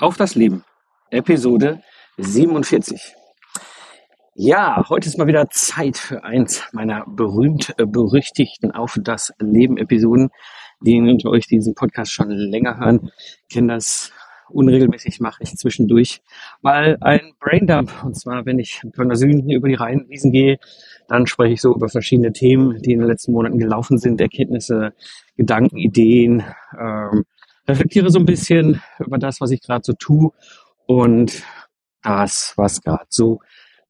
Auf das Leben. Episode 47. Ja, heute ist mal wieder Zeit für eins meiner berühmt-berüchtigten Auf das Leben-Episoden. Die unter euch diesen Podcast schon länger hören, kennen das unregelmäßig mache ich zwischendurch mal ein Braindump. Und zwar, wenn ich von der Süden über die Rheinwiesen gehe, dann spreche ich so über verschiedene Themen, die in den letzten Monaten gelaufen sind, Erkenntnisse, Gedanken, Ideen, ähm, reflektiere so ein bisschen über das, was ich gerade so tue und das, was gerade so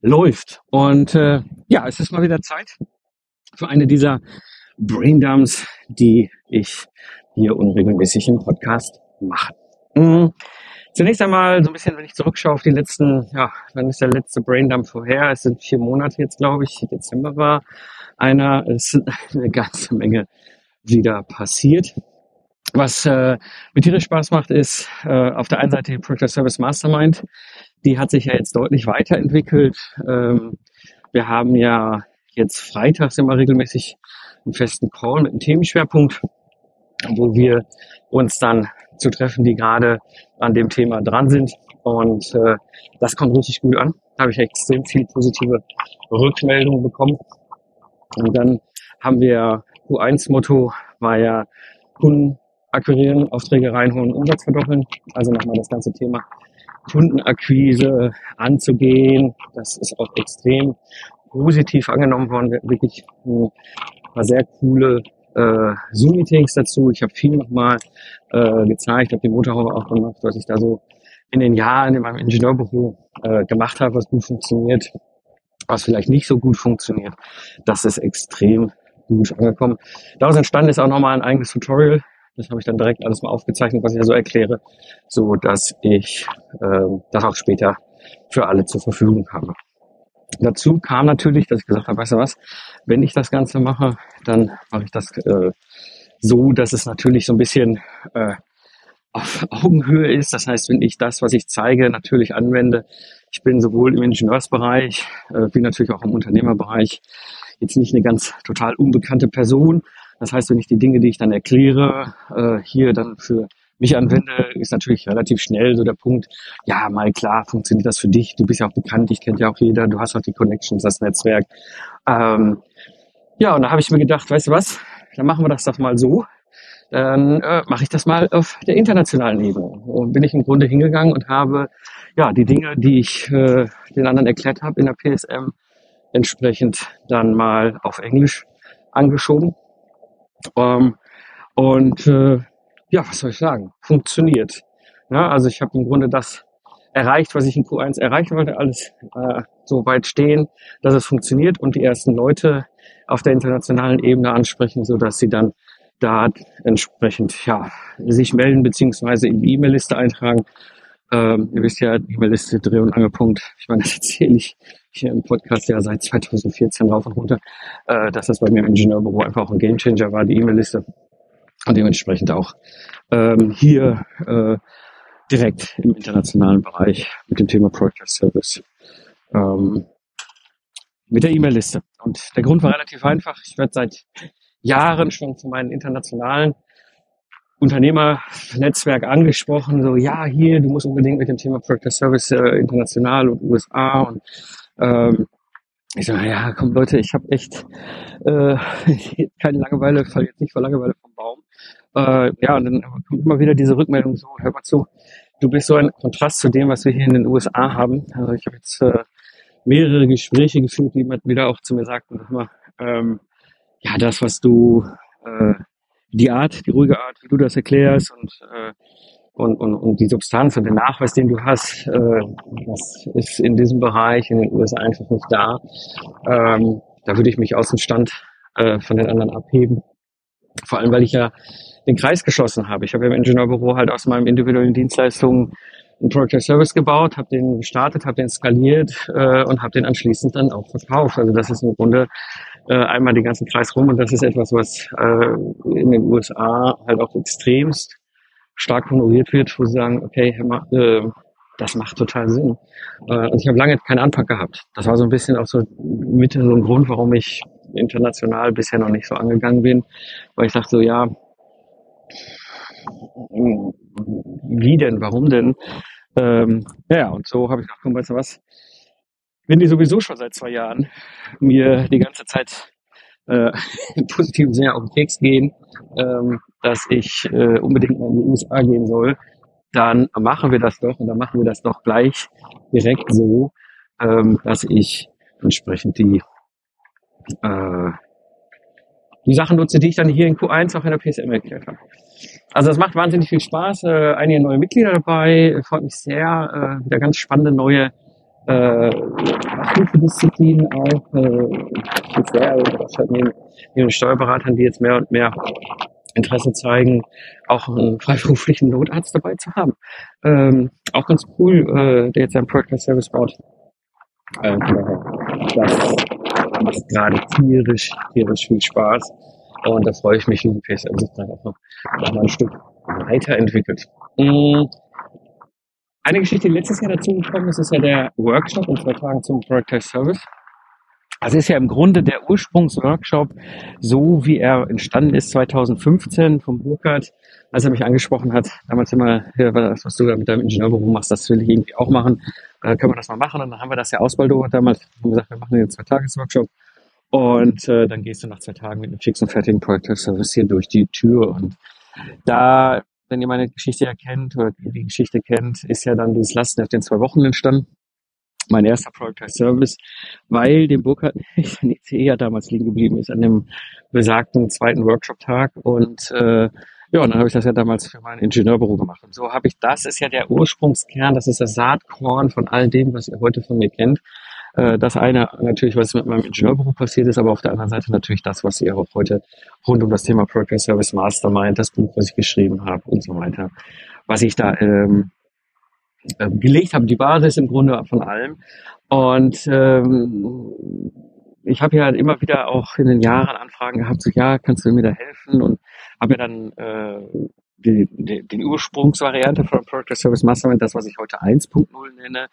läuft. Und äh, ja, es ist mal wieder Zeit für eine dieser Braindumps, die ich hier unregelmäßig im Podcast mache. Mhm. Zunächst einmal so ein bisschen, wenn ich zurückschaue auf die letzten, ja, wann ist der letzte Braindump vorher? Es sind vier Monate jetzt, glaube ich. Dezember war einer. Es ist eine ganze Menge wieder passiert. Was äh, mir tierisch Spaß macht, ist äh, auf der einen Seite die Project Service Mastermind. Die hat sich ja jetzt deutlich weiterentwickelt. Ähm, wir haben ja jetzt freitags immer regelmäßig einen festen Call mit einem Themenschwerpunkt, wo wir uns dann zu treffen, die gerade an dem Thema dran sind. Und äh, das kommt richtig gut an. Da habe ich extrem viel positive Rückmeldungen bekommen. Und dann haben wir Q1-Motto war ja Kunden akquirieren, Aufträge reinholen, Umsatz verdoppeln. Also nochmal das ganze Thema Kundenakquise anzugehen. Das ist auch extrem positiv angenommen worden. Wirklich ein paar sehr coole äh, Zoom-Meetings dazu. Ich habe viel nochmal äh, gezeigt, habe die Motorhaube auch gemacht, was ich da so in den Jahren in meinem Ingenieurbüro äh, gemacht habe, was gut funktioniert, was vielleicht nicht so gut funktioniert. Das ist extrem gut angekommen. Daraus entstanden ist auch nochmal ein eigenes Tutorial, das habe ich dann direkt alles mal aufgezeichnet, was ich ja so erkläre, so dass ich äh, das auch später für alle zur Verfügung habe. Dazu kam natürlich, dass ich gesagt habe, weißt du was, wenn ich das Ganze mache, dann mache ich das äh, so, dass es natürlich so ein bisschen äh, auf Augenhöhe ist. Das heißt, wenn ich das, was ich zeige, natürlich anwende, ich bin sowohl im Ingenieursbereich äh, wie natürlich auch im Unternehmerbereich jetzt nicht eine ganz total unbekannte Person, das heißt, wenn ich die Dinge, die ich dann erkläre, äh, hier dann für mich anwende, ist natürlich relativ schnell so der Punkt, ja, mal klar, funktioniert das für dich, du bist ja auch bekannt, ich kennt ja auch jeder, du hast auch die Connections, das Netzwerk. Ähm, ja, und da habe ich mir gedacht, weißt du was, dann machen wir das doch mal so, dann äh, mache ich das mal auf der internationalen Ebene. Und bin ich im Grunde hingegangen und habe ja die Dinge, die ich äh, den anderen erklärt habe in der PSM, entsprechend dann mal auf Englisch angeschoben ähm, und äh, ja, was soll ich sagen? Funktioniert. Ja, also ich habe im Grunde das erreicht, was ich in Q1 erreichen wollte, alles äh, so weit stehen, dass es funktioniert und die ersten Leute auf der internationalen Ebene ansprechen, so dass sie dann da entsprechend ja, sich melden beziehungsweise in die E-Mail-Liste eintragen. Ähm, ihr wisst ja, E-Mail-Liste Dreh- und Angelpunkt. Ich meine, das erzähle ich hier im Podcast ja seit 2014 rauf und runter, äh, dass das bei mir im Ingenieurbüro einfach auch ein Gamechanger war, die E-Mail-Liste. Und dementsprechend auch ähm, hier äh, direkt im internationalen Bereich mit dem Thema Project Service. Ähm, mit der E-Mail-Liste. Und der Grund war relativ einfach. Ich werde seit Jahren schon von meinen internationalen Unternehmernetzwerk angesprochen, so ja, hier, du musst unbedingt mit dem Thema Project Service äh, international und USA und ähm, ich so, ja, komm Leute, ich habe echt äh, keine Langeweile, fall jetzt nicht vor Langeweile vom Baum. Äh, ja, und dann kommt immer wieder diese Rückmeldung so, hör mal zu, du bist so ein Kontrast zu dem, was wir hier in den USA haben. Also ich habe jetzt äh, mehrere Gespräche geführt, die wieder auch zu mir sagten, immer, ähm, ja, das, was du, äh, die Art, die ruhige Art, wie du das erklärst und äh, und, und, und die Substanz und den Nachweis, den du hast, äh, das ist in diesem Bereich in den USA einfach nicht da. Ähm, da würde ich mich aus dem Stand äh, von den anderen abheben. Vor allem, weil ich ja den Kreis geschlossen habe. Ich habe im Ingenieurbüro halt aus meinem individuellen Dienstleistungen einen Project Service gebaut, habe den gestartet, habe den skaliert äh, und habe den anschließend dann auch verkauft. Also das ist im Grunde äh, einmal den ganzen Kreis rum und das ist etwas, was äh, in den USA halt auch extremst stark honoriert wird, wo sie sagen, okay, äh, das macht total Sinn. Äh, und ich habe lange keinen Anfang gehabt. Das war so ein bisschen auch so mit so ein Grund, warum ich international bisher noch nicht so angegangen bin, weil ich dachte so, ja, wie denn, warum denn? Ähm, ja, und so habe ich gedacht, komm, weißt du was, wenn die sowieso schon seit zwei Jahren mir die ganze Zeit äh, im positiven Sinne auf den Keks gehen, ähm, dass ich äh, unbedingt mal in die USA gehen soll, dann machen wir das doch und dann machen wir das doch gleich direkt so, ähm, dass ich entsprechend die äh, die Sachen nutze, die ich dann hier in Q1 auch in der PSM erklärt habe. Also es macht wahnsinnig viel Spaß, äh, einige neue Mitglieder dabei, freut mich sehr, äh, wieder ganz spannende neue äh, Hilfedisziplinen auch, äh, sehr, halt neben, neben Steuerberatern, die jetzt mehr und mehr Interesse zeigen, auch einen freiberuflichen Notarzt dabei zu haben. Ähm, auch ganz cool, äh, der jetzt ein Project Service baut. Äh, das macht gerade tierisch, tierisch viel Spaß. Und da freue ich mich, wie die PSM sich dann auch noch, noch mal ein Stück weiterentwickelt. Mhm. Eine Geschichte, die letztes Jahr dazu gekommen ist, ist ja der Workshop in zwei Tagen zum Project Service. Also ist ja im Grunde der Ursprungsworkshop, so wie er entstanden ist 2015 vom Burkhardt, als er mich angesprochen hat, damals immer, das, was du da mit deinem Ingenieurbüro? Machst, das will ich irgendwie auch machen, äh, können wir das mal machen? Und dann haben wir das ja ausbaldowert damals, haben gesagt, wir machen den Zwei-Tages-Workshop. Und äh, dann gehst du nach zwei Tagen mit einem fixen, fertigen Project-Service hier durch die Tür. Und da, wenn ihr meine Geschichte ja kennt oder die Geschichte kennt, ist ja dann dieses Lasten auf den zwei Wochen entstanden mein erster Product Service, weil dem Burkhardt sein ICE ja damals liegen geblieben ist an dem besagten zweiten Workshop-Tag und äh, ja, und dann habe ich das ja damals für mein Ingenieurbüro gemacht. Und so habe ich, das ist ja der Ursprungskern, das ist das Saatkorn von all dem, was ihr heute von mir kennt. Äh, das eine natürlich, was mit meinem Ingenieurbüro passiert ist, aber auf der anderen Seite natürlich das, was ihr auch heute rund um das Thema Product Service Mastermind, das Buch, was ich geschrieben habe und so weiter, was ich da ähm, äh, gelegt habe, die Basis im Grunde von allem. Und ähm, ich habe ja immer wieder auch in den Jahren Anfragen gehabt, so ja, kannst du mir da helfen? Und habe ja dann äh, die, den Ursprungsvariante von Product Service Mastermind, das, was ich heute 1.0 nenne,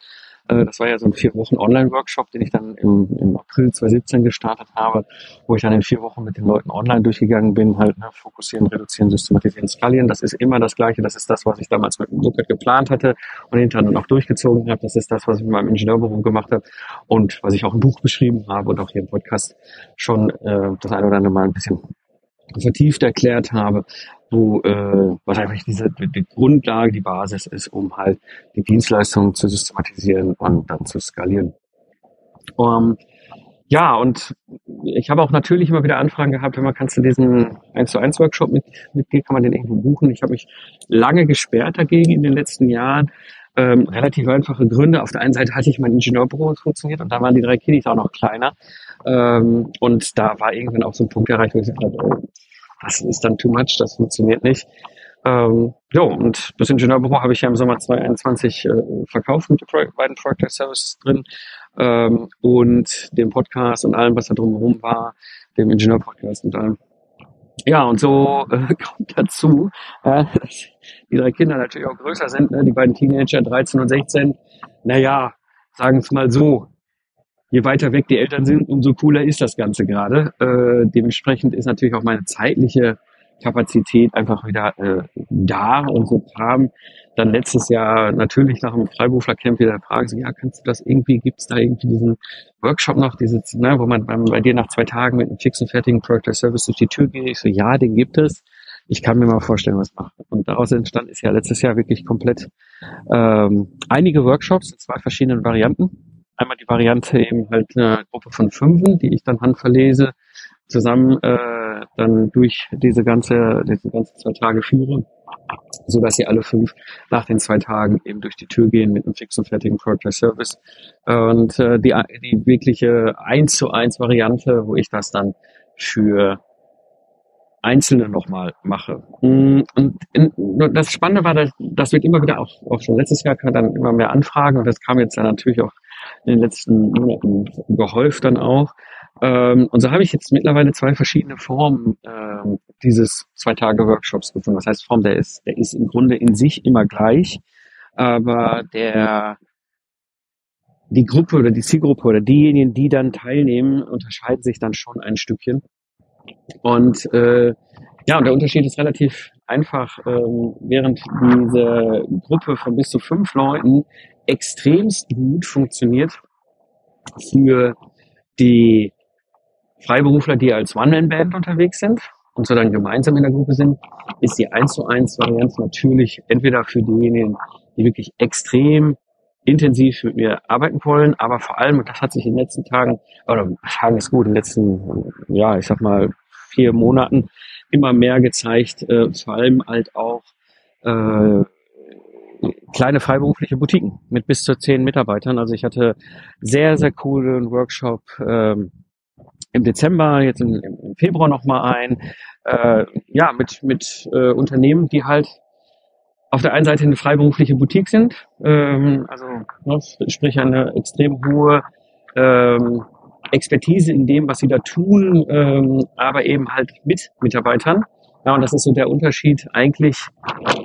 das war ja so ein vier Wochen Online-Workshop, den ich dann im, im April 2017 gestartet habe, wo ich dann in vier Wochen mit den Leuten online durchgegangen bin, halt ne, fokussieren, reduzieren, systematisieren, skalieren. Das ist immer das Gleiche. Das ist das, was ich damals mit dem Booklet geplant hatte und hinterher dann auch durchgezogen habe. Das ist das, was ich mit meinem Ingenieurbüro gemacht habe und was ich auch im Buch beschrieben habe und auch hier im Podcast schon äh, das eine oder andere Mal ein bisschen vertieft erklärt habe, wo äh, was einfach diese die Grundlage, die Basis ist, um halt die Dienstleistungen zu systematisieren und dann zu skalieren. Um, ja, und ich habe auch natürlich immer wieder Anfragen gehabt, wenn man kannst du diesen 1 zu 1 Workshop mit, mit dir, kann man den irgendwo buchen. Ich habe mich lange gesperrt dagegen in den letzten Jahren. Ähm, relativ einfache Gründe. Auf der einen Seite hatte ich mein Ingenieurbüro funktioniert und da waren die drei Kiddies auch noch kleiner. Ähm, und da war irgendwann auch so ein Punkt erreicht, wo ich gesagt habe, oh, das ist dann too much, das funktioniert nicht. Ähm, ja, und das Ingenieurbüro habe ich ja im Sommer 2021 äh, verkauft mit den Pro beiden Project Services drin ähm, und dem Podcast und allem, was da drumherum war, dem Ingenieurpodcast und allem. Ja, und so äh, kommt dazu, äh, dass die drei Kinder natürlich auch größer sind, ne? die beiden Teenager, 13 und 16. Naja, sagen es mal so, je weiter weg die Eltern sind, umso cooler ist das Ganze gerade. Äh, dementsprechend ist natürlich auch meine zeitliche Kapazität einfach wieder äh, da und so kam dann letztes Jahr natürlich nach dem Freiberuflercamp wieder Frage, so, ja, kannst du das irgendwie, gibt es da irgendwie diesen Workshop noch, dieses, ne, wo man bei, bei dir nach zwei Tagen mit einem fixen, fertigen Project Service durch die Tür geht? Ich so, ja, den gibt es. Ich kann mir mal vorstellen, was machen. Und daraus entstand ist ja letztes Jahr wirklich komplett ähm, einige Workshops in zwei verschiedenen Varianten Einmal die Variante eben halt eine Gruppe von Fünfen, die ich dann handverlese, zusammen äh, dann durch diese ganze, diese ganze zwei Tage führe, so dass sie alle fünf nach den zwei Tagen eben durch die Tür gehen mit einem fix und fertigen Project Service. Und äh, die, die wirkliche eins zu eins Variante, wo ich das dann für Einzelne nochmal mache. Mm, und das Spannende war, das wird immer wieder auch, auch schon letztes Jahr kam dann immer mehr Anfragen und das kam jetzt dann natürlich auch in den letzten Monaten gehäuft dann auch. Ähm, und so habe ich jetzt mittlerweile zwei verschiedene Formen ähm, dieses zwei Tage Workshops gefunden. Was heißt Form? Der ist, der ist im Grunde in sich immer gleich, aber der die Gruppe oder die Zielgruppe oder diejenigen, die dann teilnehmen, unterscheiden sich dann schon ein Stückchen. Und äh, ja, und der Unterschied ist relativ einfach, ähm, während diese Gruppe von bis zu fünf Leuten extremst gut funktioniert für die Freiberufler, die als One-Man-Band unterwegs sind und so dann gemeinsam in der Gruppe sind, ist die 1 zu 1 Variante natürlich entweder für diejenigen, die wirklich extrem intensiv mit mir arbeiten wollen, aber vor allem, und das hat sich in den letzten Tagen, oder Tagen ist gut, in den letzten, ja, ich sag mal, vier Monaten immer mehr gezeigt, äh, vor allem halt auch äh, kleine freiberufliche Boutiquen mit bis zu zehn Mitarbeitern. Also ich hatte sehr, sehr coolen Workshop ähm, im Dezember, jetzt im, im Februar nochmal ein, äh, ja, mit, mit äh, Unternehmen, die halt auf der einen Seite eine freiberufliche Boutique sind, ähm, also ne, sprich eine extrem hohe ähm, Expertise in dem, was sie da tun, ähm, aber eben halt mit Mitarbeitern. Ja, und das ist so der Unterschied eigentlich,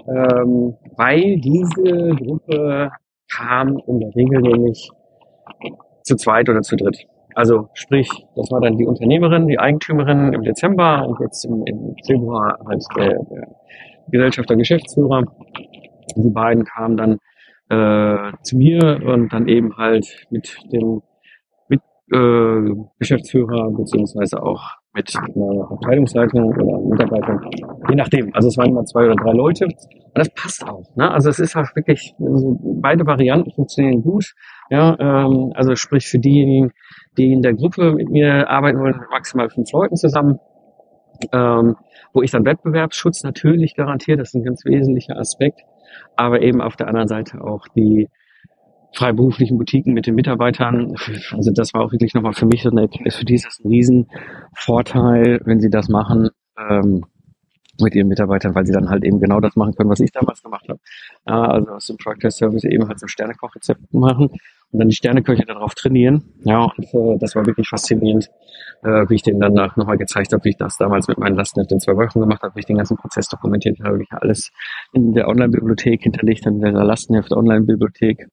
ähm, weil diese Gruppe kam in der Regel nämlich zu zweit oder zu dritt. Also sprich, das war dann die Unternehmerin, die Eigentümerin im Dezember und jetzt im, im Februar halt der, der Gesellschafter, Geschäftsführer. Die beiden kamen dann äh, zu mir und dann eben halt mit dem mit, äh, Geschäftsführer beziehungsweise auch mit einer Abteilungsleitung oder Mitarbeitern, je nachdem. Also es waren immer zwei oder drei Leute und das passt auch. Ne? Also es ist auch wirklich, also beide Varianten funktionieren gut. Ja, ähm, also sprich für diejenigen, die in der Gruppe mit mir arbeiten wollen, maximal fünf Leuten zusammen ähm, wo ich dann Wettbewerbsschutz natürlich garantiere, das ist ein ganz wesentlicher Aspekt, aber eben auf der anderen Seite auch die freiberuflichen Boutiquen mit den Mitarbeitern. Also das war auch wirklich nochmal für mich so eine Erkenntnis. Für die ist das ein Riesenvorteil, wenn sie das machen ähm, mit ihren Mitarbeitern, weil sie dann halt eben genau das machen können, was ich damals gemacht habe. also aus dem Project Service eben halt so Sternekochrezept machen und dann die Sterneköche darauf trainieren. Ja, und äh, das war wirklich faszinierend, äh, wie ich denen dann nochmal gezeigt habe, wie ich das damals mit meinen Lastenheft in zwei Wochen gemacht habe, wie ich den ganzen Prozess dokumentiert habe, wie ich alles in der Online-Bibliothek hinterlegt in der Lastenheft-Online-Bibliothek,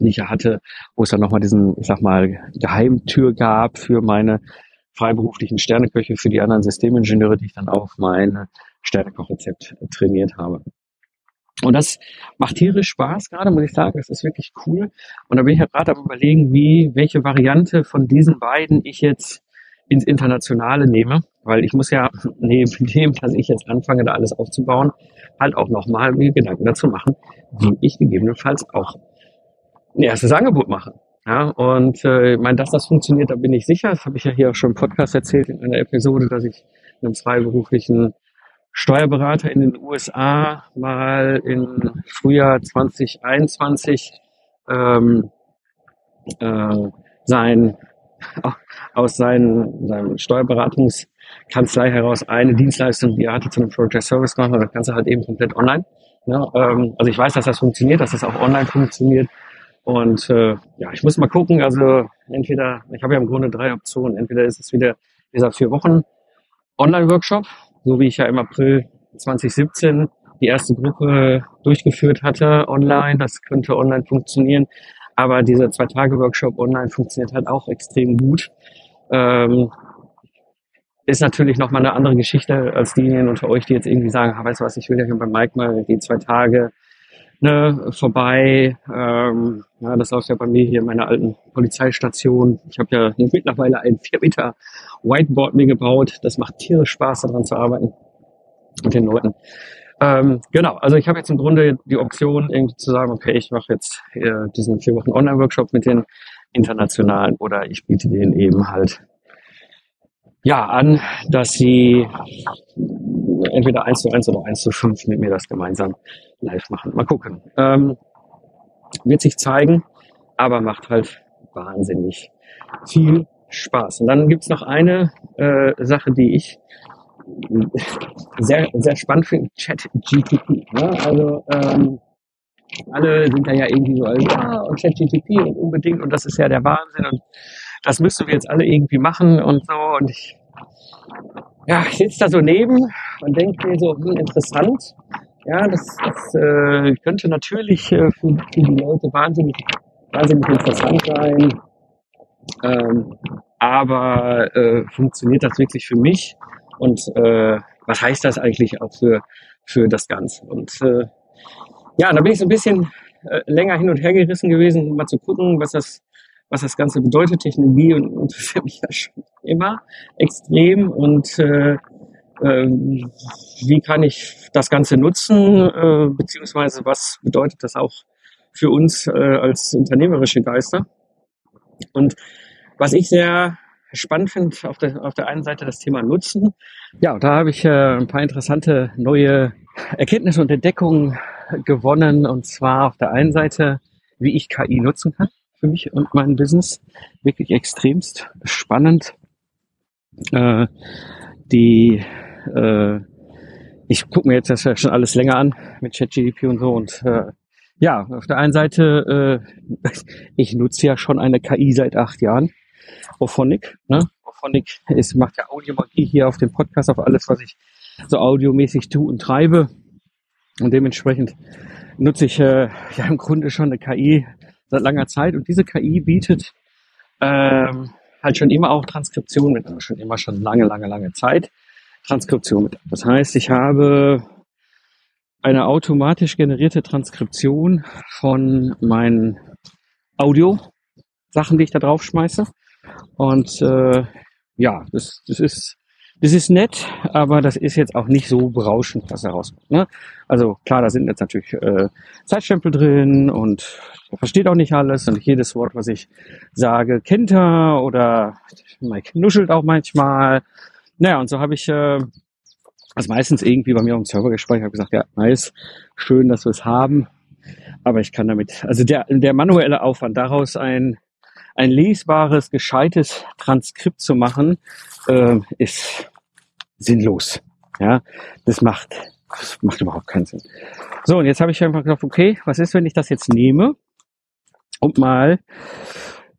die ich hatte, wo es dann nochmal diesen, ich sag mal, Geheimtür gab für meine freiberuflichen Sterneköche, für die anderen Systemingenieure, die ich dann auf mein Sternekochrezept trainiert habe. Und das macht tierisch Spaß gerade, muss ich sagen. Das ist wirklich cool. Und da bin ich ja gerade am überlegen, wie, welche Variante von diesen beiden ich jetzt ins Internationale nehme. Weil ich muss ja neben dem, dass ich jetzt anfange, da alles aufzubauen, halt auch nochmal mir Gedanken dazu machen, wie ich gegebenenfalls auch ein erstes Angebot mache. Ja, und äh, ich meine, dass das funktioniert, da bin ich sicher. Das habe ich ja hier auch schon im Podcast erzählt in einer Episode, dass ich einem freiberuflichen Steuerberater in den USA mal im Frühjahr 2021 ähm, äh, sein aus seinen, seinem Steuerberatungskanzlei heraus eine Dienstleistung, die er hatte, zu einem Project Service gemacht und das Ganze halt eben komplett online. Ja, ähm, also ich weiß, dass das funktioniert, dass das auch online funktioniert. Und äh, ja, ich muss mal gucken. Also entweder, ich habe ja im Grunde drei Optionen. Entweder ist es wieder dieser vier Wochen Online-Workshop, so wie ich ja im April 2017 die erste Gruppe durchgeführt hatte online. Das könnte online funktionieren. Aber dieser Zwei-Tage-Workshop online funktioniert halt auch extrem gut. Ähm, ist natürlich nochmal eine andere Geschichte als diejenigen unter euch, die jetzt irgendwie sagen, ah, weißt du was, ich will ja hier bei Mike mal die zwei Tage ne, vorbei. Ähm, ja, das läuft ja bei mir hier in meiner alten Polizeistation. Ich habe ja mittlerweile ein 4 Meter Whiteboard mir gebaut. Das macht tierisch Spaß, daran zu arbeiten mit den Leuten. Ähm, genau, also ich habe jetzt im Grunde die Option, irgendwie zu sagen, okay, ich mache jetzt äh, diesen vier Wochen Online-Workshop mit den internationalen oder ich biete denen eben halt ja an, dass sie entweder eins zu eins oder eins zu fünf mit mir das gemeinsam live machen. Mal gucken. Ähm, wird sich zeigen, aber macht halt wahnsinnig viel Spaß. Und dann gibt's noch eine äh, Sache, die ich sehr, sehr spannend finde, Chat-GTP. Ne? Also ähm, alle sind da ja irgendwie so, ja, und Chat-GTP und unbedingt und das ist ja der Wahnsinn und das müssen wir jetzt alle irgendwie machen und so und ich ja, ich sitze da so neben und denke mir so, hm, interessant. Ja, das, das äh, könnte natürlich äh, für, für die Leute wahnsinnig, wahnsinnig interessant sein. Ähm, aber äh, funktioniert das wirklich für mich? Und äh, was heißt das eigentlich auch für, für das Ganze. Und äh, ja, da bin ich so ein bisschen äh, länger hin und her gerissen gewesen, mal zu gucken, was das, was das Ganze bedeutet, Technologie und interessiert mich ja schon immer extrem und äh, äh, wie kann ich das Ganze nutzen, äh, beziehungsweise was bedeutet das auch für uns äh, als unternehmerische Geister. Und was ich sehr spannend finde, auf der, auf der einen Seite das Thema Nutzen. Ja, da habe ich äh, ein paar interessante neue Erkenntnisse und Entdeckungen gewonnen. Und zwar auf der einen Seite, wie ich KI nutzen kann für mich und mein Business. Wirklich extremst spannend. Äh, die äh, ich gucke mir jetzt das ja schon alles länger an mit ChatGDP und so und äh, ja, auf der einen Seite, äh, ich nutze ja schon eine KI seit acht Jahren, Ophonic. Ne? Ophonic ist, macht ja Audiomagie hier auf dem Podcast, auf alles, was ich so audiomäßig tue und treibe. Und dementsprechend nutze ich äh, ja im Grunde schon eine KI seit langer Zeit. Und diese KI bietet ähm, halt schon immer auch Transkription mit, also schon immer schon lange, lange, lange Zeit Transkription mit. Das heißt, ich habe eine automatisch generierte Transkription von meinen Audio-Sachen, die ich da drauf schmeiße. Und äh, ja, das, das ist das ist nett, aber das ist jetzt auch nicht so berauschend, was da rauskommt. Ne? Also klar, da sind jetzt natürlich äh, Zeitstempel drin und er versteht auch nicht alles und jedes Wort, was ich sage, kennt er oder Mike nuschelt auch manchmal. Naja, und so habe ich äh, also meistens irgendwie bei mir auf dem Server gespeichert, habe gesagt, ja, nice, schön, dass wir es haben, aber ich kann damit, also der, der manuelle Aufwand, daraus ein, ein lesbares, gescheites Transkript zu machen, äh, ist sinnlos. Ja, das macht, das macht überhaupt keinen Sinn. So, und jetzt habe ich einfach gedacht, okay, was ist, wenn ich das jetzt nehme und mal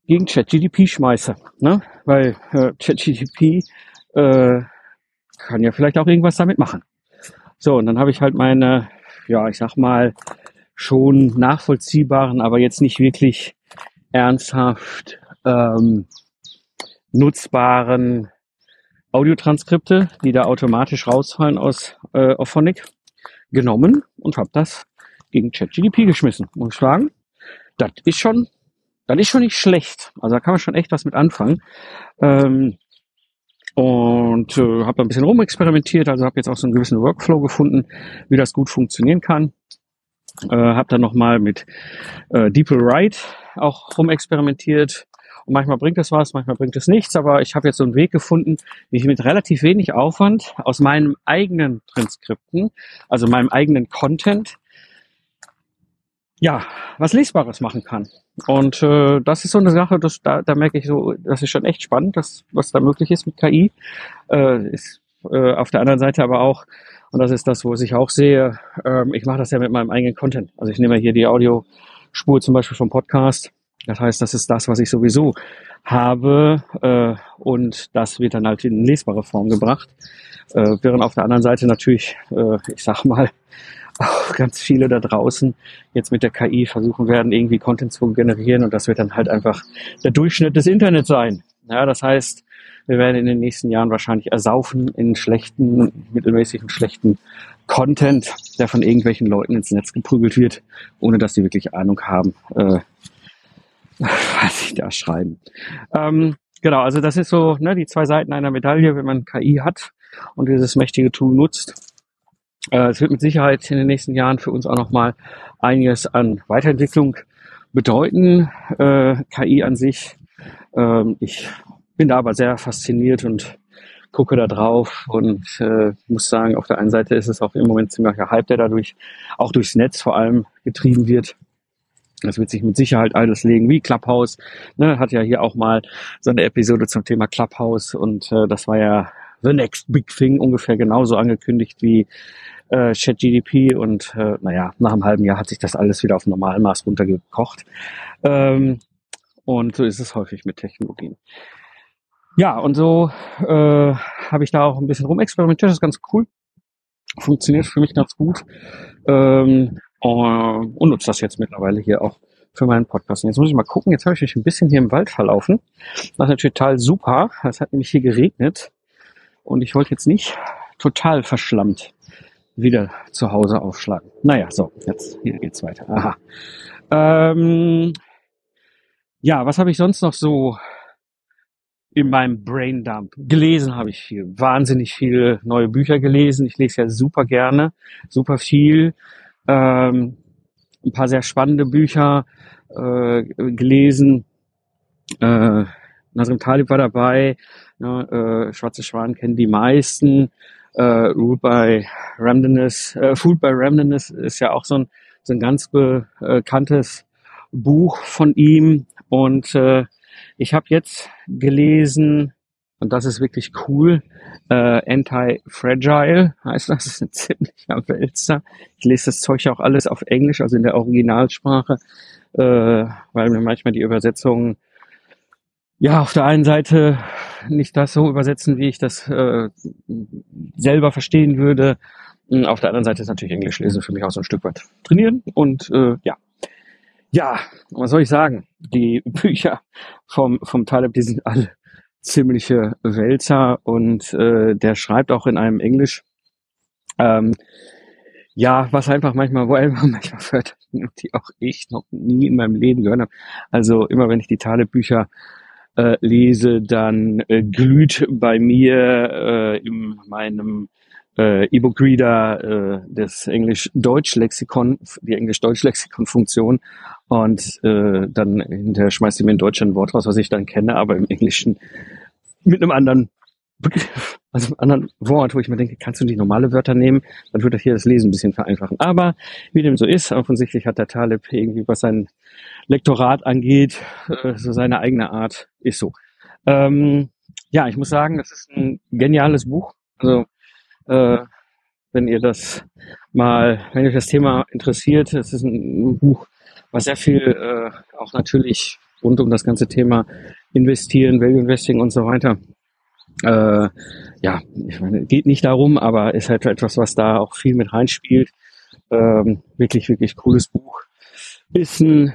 gegen ChatGDP schmeiße? Ne? Weil äh, ChatGDP äh, kann ja vielleicht auch irgendwas damit machen. So, und dann habe ich halt meine, ja, ich sag mal, schon nachvollziehbaren, aber jetzt nicht wirklich ernsthaft ähm, nutzbaren Audiotranskripte, die da automatisch rausfallen aus äh, Auphonic, genommen und habe das gegen ChatGDP geschmissen. Muss ich sagen, das ist schon, das ist schon nicht schlecht. Also da kann man schon echt was mit anfangen. Ähm, und äh, habe ein bisschen rumexperimentiert, also habe jetzt auch so einen gewissen Workflow gefunden, wie das gut funktionieren kann. Äh, habe dann nochmal mit äh, DeepL Write auch rumexperimentiert. Und manchmal bringt es was, manchmal bringt es nichts, aber ich habe jetzt so einen Weg gefunden, wie ich mit relativ wenig Aufwand aus meinem eigenen Transkripten, also meinem eigenen Content, ja, was Lesbares machen kann. Und äh, das ist so eine Sache, das, da, da merke ich so, das ist schon echt spannend, das, was da möglich ist mit KI. Äh, ist äh, auf der anderen Seite aber auch, und das ist das, wo ich auch sehe, ähm, ich mache das ja mit meinem eigenen Content. Also ich nehme hier die Audiospur zum Beispiel vom Podcast. Das heißt, das ist das, was ich sowieso habe äh, und das wird dann halt in lesbare Form gebracht. Äh, während auf der anderen Seite natürlich, äh, ich sag mal, auch ganz viele da draußen jetzt mit der KI versuchen werden, irgendwie Content zu generieren und das wird dann halt einfach der Durchschnitt des Internets sein. Ja, das heißt, wir werden in den nächsten Jahren wahrscheinlich ersaufen in schlechten, mittelmäßigen, schlechten Content, der von irgendwelchen Leuten ins Netz geprügelt wird, ohne dass sie wirklich Ahnung haben, äh, was sie da schreiben. Ähm, genau, also das ist so ne, die zwei Seiten einer Medaille, wenn man KI hat und dieses mächtige Tool nutzt äh, es wird mit Sicherheit in den nächsten Jahren für uns auch nochmal einiges an Weiterentwicklung bedeuten, äh, KI an sich. Ähm, ich bin da aber sehr fasziniert und gucke da drauf und äh, muss sagen, auf der einen Seite ist es auch im Moment ziemlicher Hype, der dadurch auch durchs Netz vor allem getrieben wird. Das wird sich mit Sicherheit alles legen, wie Clubhouse. Ne, hat ja hier auch mal so eine Episode zum Thema Clubhouse und äh, das war ja the next big thing ungefähr genauso angekündigt wie äh, ChatGDP und äh, naja, nach einem halben Jahr hat sich das alles wieder auf Normalmaß runtergekocht. Ähm, und so ist es häufig mit Technologien. Ja, und so äh, habe ich da auch ein bisschen rumexperimentiert. Das ist ganz cool. Funktioniert für mich ganz gut. Ähm, und nutze das jetzt mittlerweile hier auch für meinen Podcast. Und jetzt muss ich mal gucken. Jetzt habe ich mich ein bisschen hier im Wald verlaufen. Das ist natürlich total super. Es hat nämlich hier geregnet. Und ich wollte jetzt nicht total verschlammt wieder zu Hause aufschlagen. Naja, so, jetzt hier geht's weiter. Aha. Ähm, ja, was habe ich sonst noch so in meinem Braindump? Gelesen habe ich viel, wahnsinnig viele neue Bücher gelesen. Ich lese ja super gerne, super viel. Ähm, ein paar sehr spannende Bücher äh, gelesen. Äh, Nasrim Talib war dabei. Ne, äh, Schwarze Schwan kennen die meisten. Äh, Ruled by Randomness, äh, Food by Randomness ist ja auch so ein, so ein ganz bekanntes Buch von ihm. Und äh, ich habe jetzt gelesen, und das ist wirklich cool, äh, Anti-Fragile heißt das, das ist ein ziemlicher Wälzer. Ich lese das Zeug auch alles auf Englisch, also in der Originalsprache, äh, weil mir manchmal die Übersetzungen ja auf der einen Seite nicht das so übersetzen, wie ich das äh, selber verstehen würde. Auf der anderen Seite ist natürlich Englisch lesen für mich auch so ein Stück weit trainieren und äh, ja. Ja, was soll ich sagen? Die Bücher vom, vom Taleb, die sind alle ziemliche Wälzer und äh, der schreibt auch in einem Englisch, ähm, ja, was einfach manchmal, wo einfach manchmal Wörter, die auch ich noch nie in meinem Leben gehört habe. Also immer wenn ich die Taleb-Bücher äh, lese, dann äh, glüht bei mir äh, in meinem äh, E-Book-Reader äh, das Englisch-Deutsch-Lexikon, die Englisch-Deutsch-Lexikon-Funktion und äh, dann hinterher schmeißt sie mir in Deutsch ein Wort raus, was ich dann kenne, aber im Englischen mit einem anderen Begriff, also einem anderen Wort, wo ich mir denke, kannst du nicht normale Wörter nehmen, dann würde hier das Lesen ein bisschen vereinfachen. Aber wie dem so ist, offensichtlich hat der Taleb irgendwie, was sein Lektorat angeht, äh, so seine eigene Art, ist so. Ähm, ja, ich muss sagen, das ist ein geniales Buch. Also äh, wenn ihr das mal, wenn euch das Thema interessiert, es ist ein Buch, was sehr viel äh, auch natürlich rund um das ganze Thema investieren, Value Investing und so weiter. Äh, ja, ich meine, geht nicht darum, aber ist halt etwas, was da auch viel mit reinspielt. Ähm, wirklich, wirklich cooles Buch. Ist ein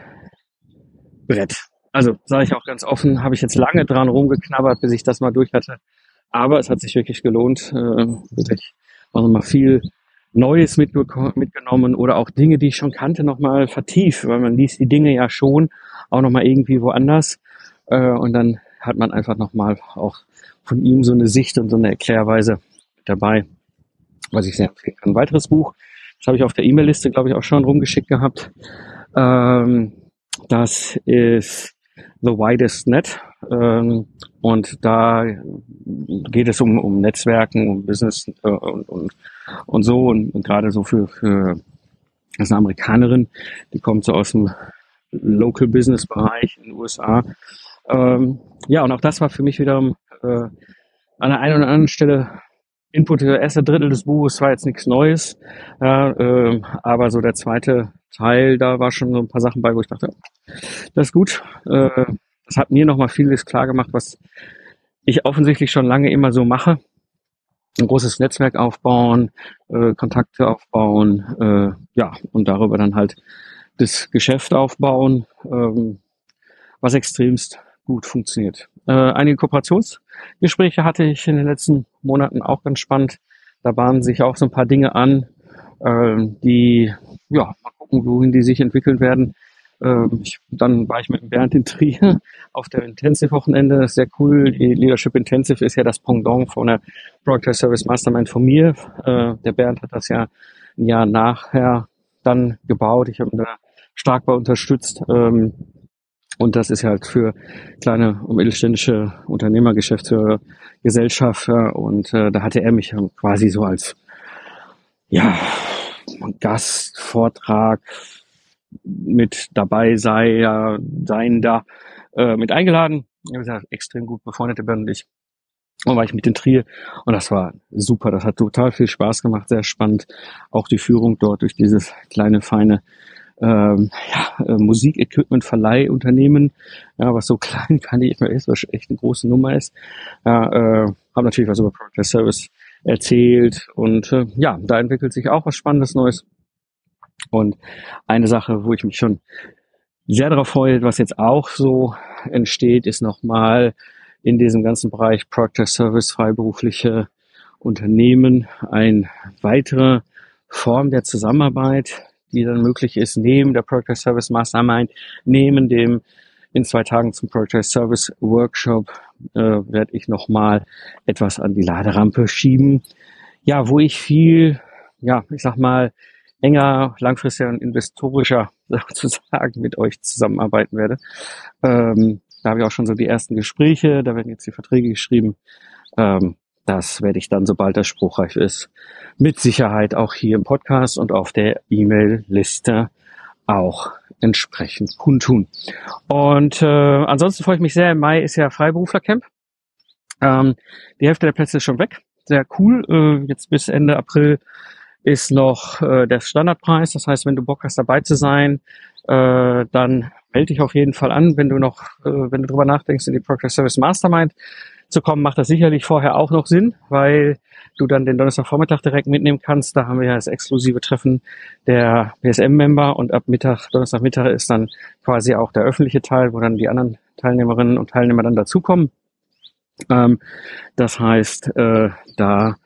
Brett. Also sage ich auch ganz offen, habe ich jetzt lange dran rumgeknabbert, bis ich das mal durch hatte. Aber es hat sich wirklich gelohnt. Äh, wirklich auch nochmal viel Neues mitgenommen oder auch Dinge, die ich schon kannte, nochmal vertieft, weil man liest die Dinge ja schon auch nochmal irgendwie woanders. Äh, und dann hat man einfach nochmal auch von ihm so eine Sicht und so eine Erklärweise dabei, was ich sehr empfehlen kann. Ein weiteres Buch, das habe ich auf der E-Mail-Liste, glaube ich, auch schon rumgeschickt gehabt. Ähm, das ist The Widest Net. Ähm, und da geht es um, um Netzwerken, um Business äh, und, und, und so. Und, und gerade so für, für das ist eine Amerikanerin, die kommt so aus dem Local Business Bereich in den USA. Ähm, ja, und auch das war für mich wiederum äh, an der einen oder anderen Stelle Input. Der erste Drittel des Buches war jetzt nichts Neues, ja, äh, aber so der zweite Teil, da war schon so ein paar Sachen bei, wo ich dachte, das ist gut. Äh, das hat mir nochmal vieles klar gemacht, was ich offensichtlich schon lange immer so mache. Ein großes Netzwerk aufbauen, äh, Kontakte aufbauen, äh, ja, und darüber dann halt das Geschäft aufbauen, ähm, was extremst gut funktioniert. Äh, einige Kooperationsgespräche hatte ich in den letzten Monaten auch ganz spannend. Da bahnen sich auch so ein paar Dinge an, äh, die, ja, mal gucken, wohin die sich entwickeln werden. Ähm, ich, dann war ich mit Bernd in Trier auf der Intensive-Wochenende. Sehr cool. Die Leadership Intensive ist ja das Pendant von der Project Service Mastermind von mir. Äh, der Bernd hat das ja ein Jahr nachher dann gebaut. Ich habe ihn da stark bei unterstützt. Ähm, und das ist halt für kleine und mittelständische Unternehmer, Geschäftsführer, Gesellschafter. Und äh, da hatte er mich quasi so als ja, Gastvortrag mit dabei sei, ja, seien da äh, mit eingeladen. Habe gesagt, extrem gut befreundete Ben und ich. Und war ich mit den Trier und das war super. Das hat total viel Spaß gemacht, sehr spannend. Auch die Führung dort durch dieses kleine, feine ähm, ja, äh, Musikequipment-Verleihunternehmen, ja, was so klein kann ich mal ist, was echt eine große Nummer ist. Ja, äh, habe natürlich was über Product Service erzählt und äh, ja, da entwickelt sich auch was Spannendes Neues. Und eine Sache, wo ich mich schon sehr darauf freue, was jetzt auch so entsteht, ist nochmal in diesem ganzen Bereich Proctor Service freiberufliche Unternehmen ein weiterer Form der Zusammenarbeit, die dann möglich ist, neben der Project Service Mastermind, neben dem in zwei Tagen zum Project Service Workshop äh, werde ich nochmal etwas an die Laderampe schieben. Ja, wo ich viel, ja, ich sag mal, enger, langfristiger und investorischer sozusagen mit euch zusammenarbeiten werde. Ähm, da habe ich auch schon so die ersten Gespräche, da werden jetzt die Verträge geschrieben. Ähm, das werde ich dann, sobald das spruchreif ist, mit Sicherheit auch hier im Podcast und auf der E-Mail-Liste auch entsprechend kundtun. Und äh, ansonsten freue ich mich sehr. Im Mai ist ja Freiberuflercamp. Ähm, die Hälfte der Plätze ist schon weg. Sehr cool. Äh, jetzt bis Ende April ist noch äh, der Standardpreis. Das heißt, wenn du Bock hast, dabei zu sein, äh, dann melde dich auf jeden Fall an. Wenn du noch, äh, wenn du drüber nachdenkst, in die Project Service Mastermind zu kommen, macht das sicherlich vorher auch noch Sinn, weil du dann den Donnerstagvormittag direkt mitnehmen kannst. Da haben wir ja das exklusive Treffen der PSM-Member und ab Mittag, Donnerstagmittag ist dann quasi auch der öffentliche Teil, wo dann die anderen Teilnehmerinnen und Teilnehmer dann dazukommen. Ähm, das heißt, äh, da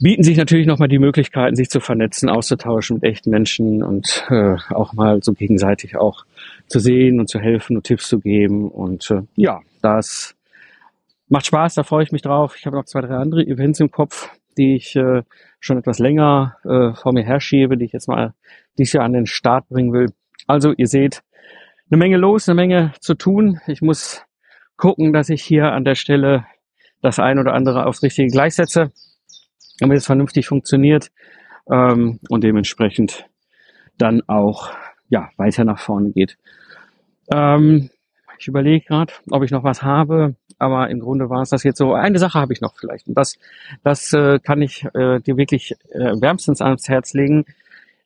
bieten sich natürlich nochmal die Möglichkeiten, sich zu vernetzen, auszutauschen mit echten Menschen und äh, auch mal so gegenseitig auch zu sehen und zu helfen und Tipps zu geben. Und äh, ja, das macht Spaß, da freue ich mich drauf. Ich habe noch zwei, drei andere Events im Kopf, die ich äh, schon etwas länger äh, vor mir herschiebe, die ich jetzt mal dieses Jahr an den Start bringen will. Also ihr seht, eine Menge los, eine Menge zu tun. Ich muss gucken, dass ich hier an der Stelle das ein oder andere aufs richtige Gleis setze, damit es vernünftig funktioniert ähm, und dementsprechend dann auch ja weiter nach vorne geht. Ähm, ich überlege gerade, ob ich noch was habe, aber im Grunde war es das jetzt so. Eine Sache habe ich noch vielleicht und das, das äh, kann ich äh, dir wirklich äh, wärmstens ans Herz legen.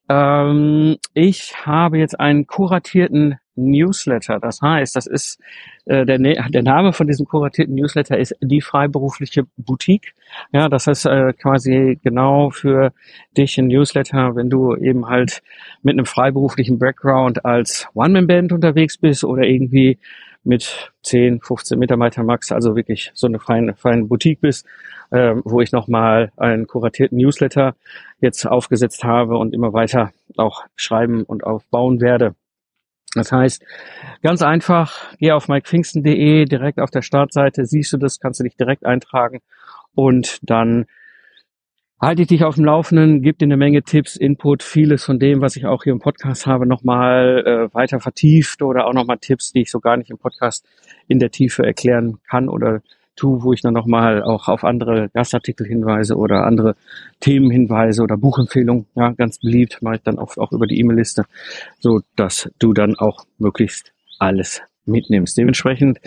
Ähm, ich habe jetzt einen kuratierten Newsletter. Das heißt, das ist äh, der, der Name von diesem kuratierten Newsletter ist die freiberufliche Boutique. Ja, das heißt äh, quasi genau für dich ein Newsletter, wenn du eben halt mit einem freiberuflichen Background als One-Man-Band unterwegs bist oder irgendwie mit 10, 15 Mitarbeiter max, also wirklich so eine feine, feine Boutique bist, äh, wo ich nochmal einen kuratierten Newsletter jetzt aufgesetzt habe und immer weiter auch schreiben und aufbauen werde. Das heißt, ganz einfach, geh auf mikepfingsten.de, direkt auf der Startseite siehst du das, kannst du dich direkt eintragen und dann halte ich dich auf dem Laufenden, gebe dir eine Menge Tipps, Input, vieles von dem, was ich auch hier im Podcast habe, nochmal äh, weiter vertieft oder auch nochmal Tipps, die ich so gar nicht im Podcast in der Tiefe erklären kann oder tu, wo ich dann nochmal auch auf andere Gastartikel hinweise oder andere Themen hinweise oder Buchempfehlungen. Ja, ganz beliebt mache ich dann oft auch über die E-Mail-Liste, so dass du dann auch möglichst alles mitnimmst. Dementsprechend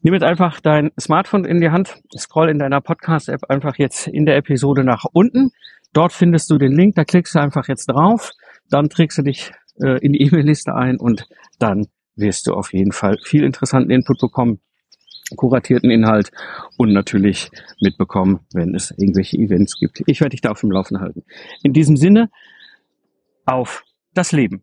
Nimm jetzt einfach dein Smartphone in die Hand, scroll in deiner Podcast-App einfach jetzt in der Episode nach unten. Dort findest du den Link, da klickst du einfach jetzt drauf, dann trägst du dich äh, in die E-Mail-Liste ein und dann wirst du auf jeden Fall viel interessanten Input bekommen, kuratierten Inhalt und natürlich mitbekommen, wenn es irgendwelche Events gibt. Ich werde dich da auf dem Laufen halten. In diesem Sinne, auf das Leben.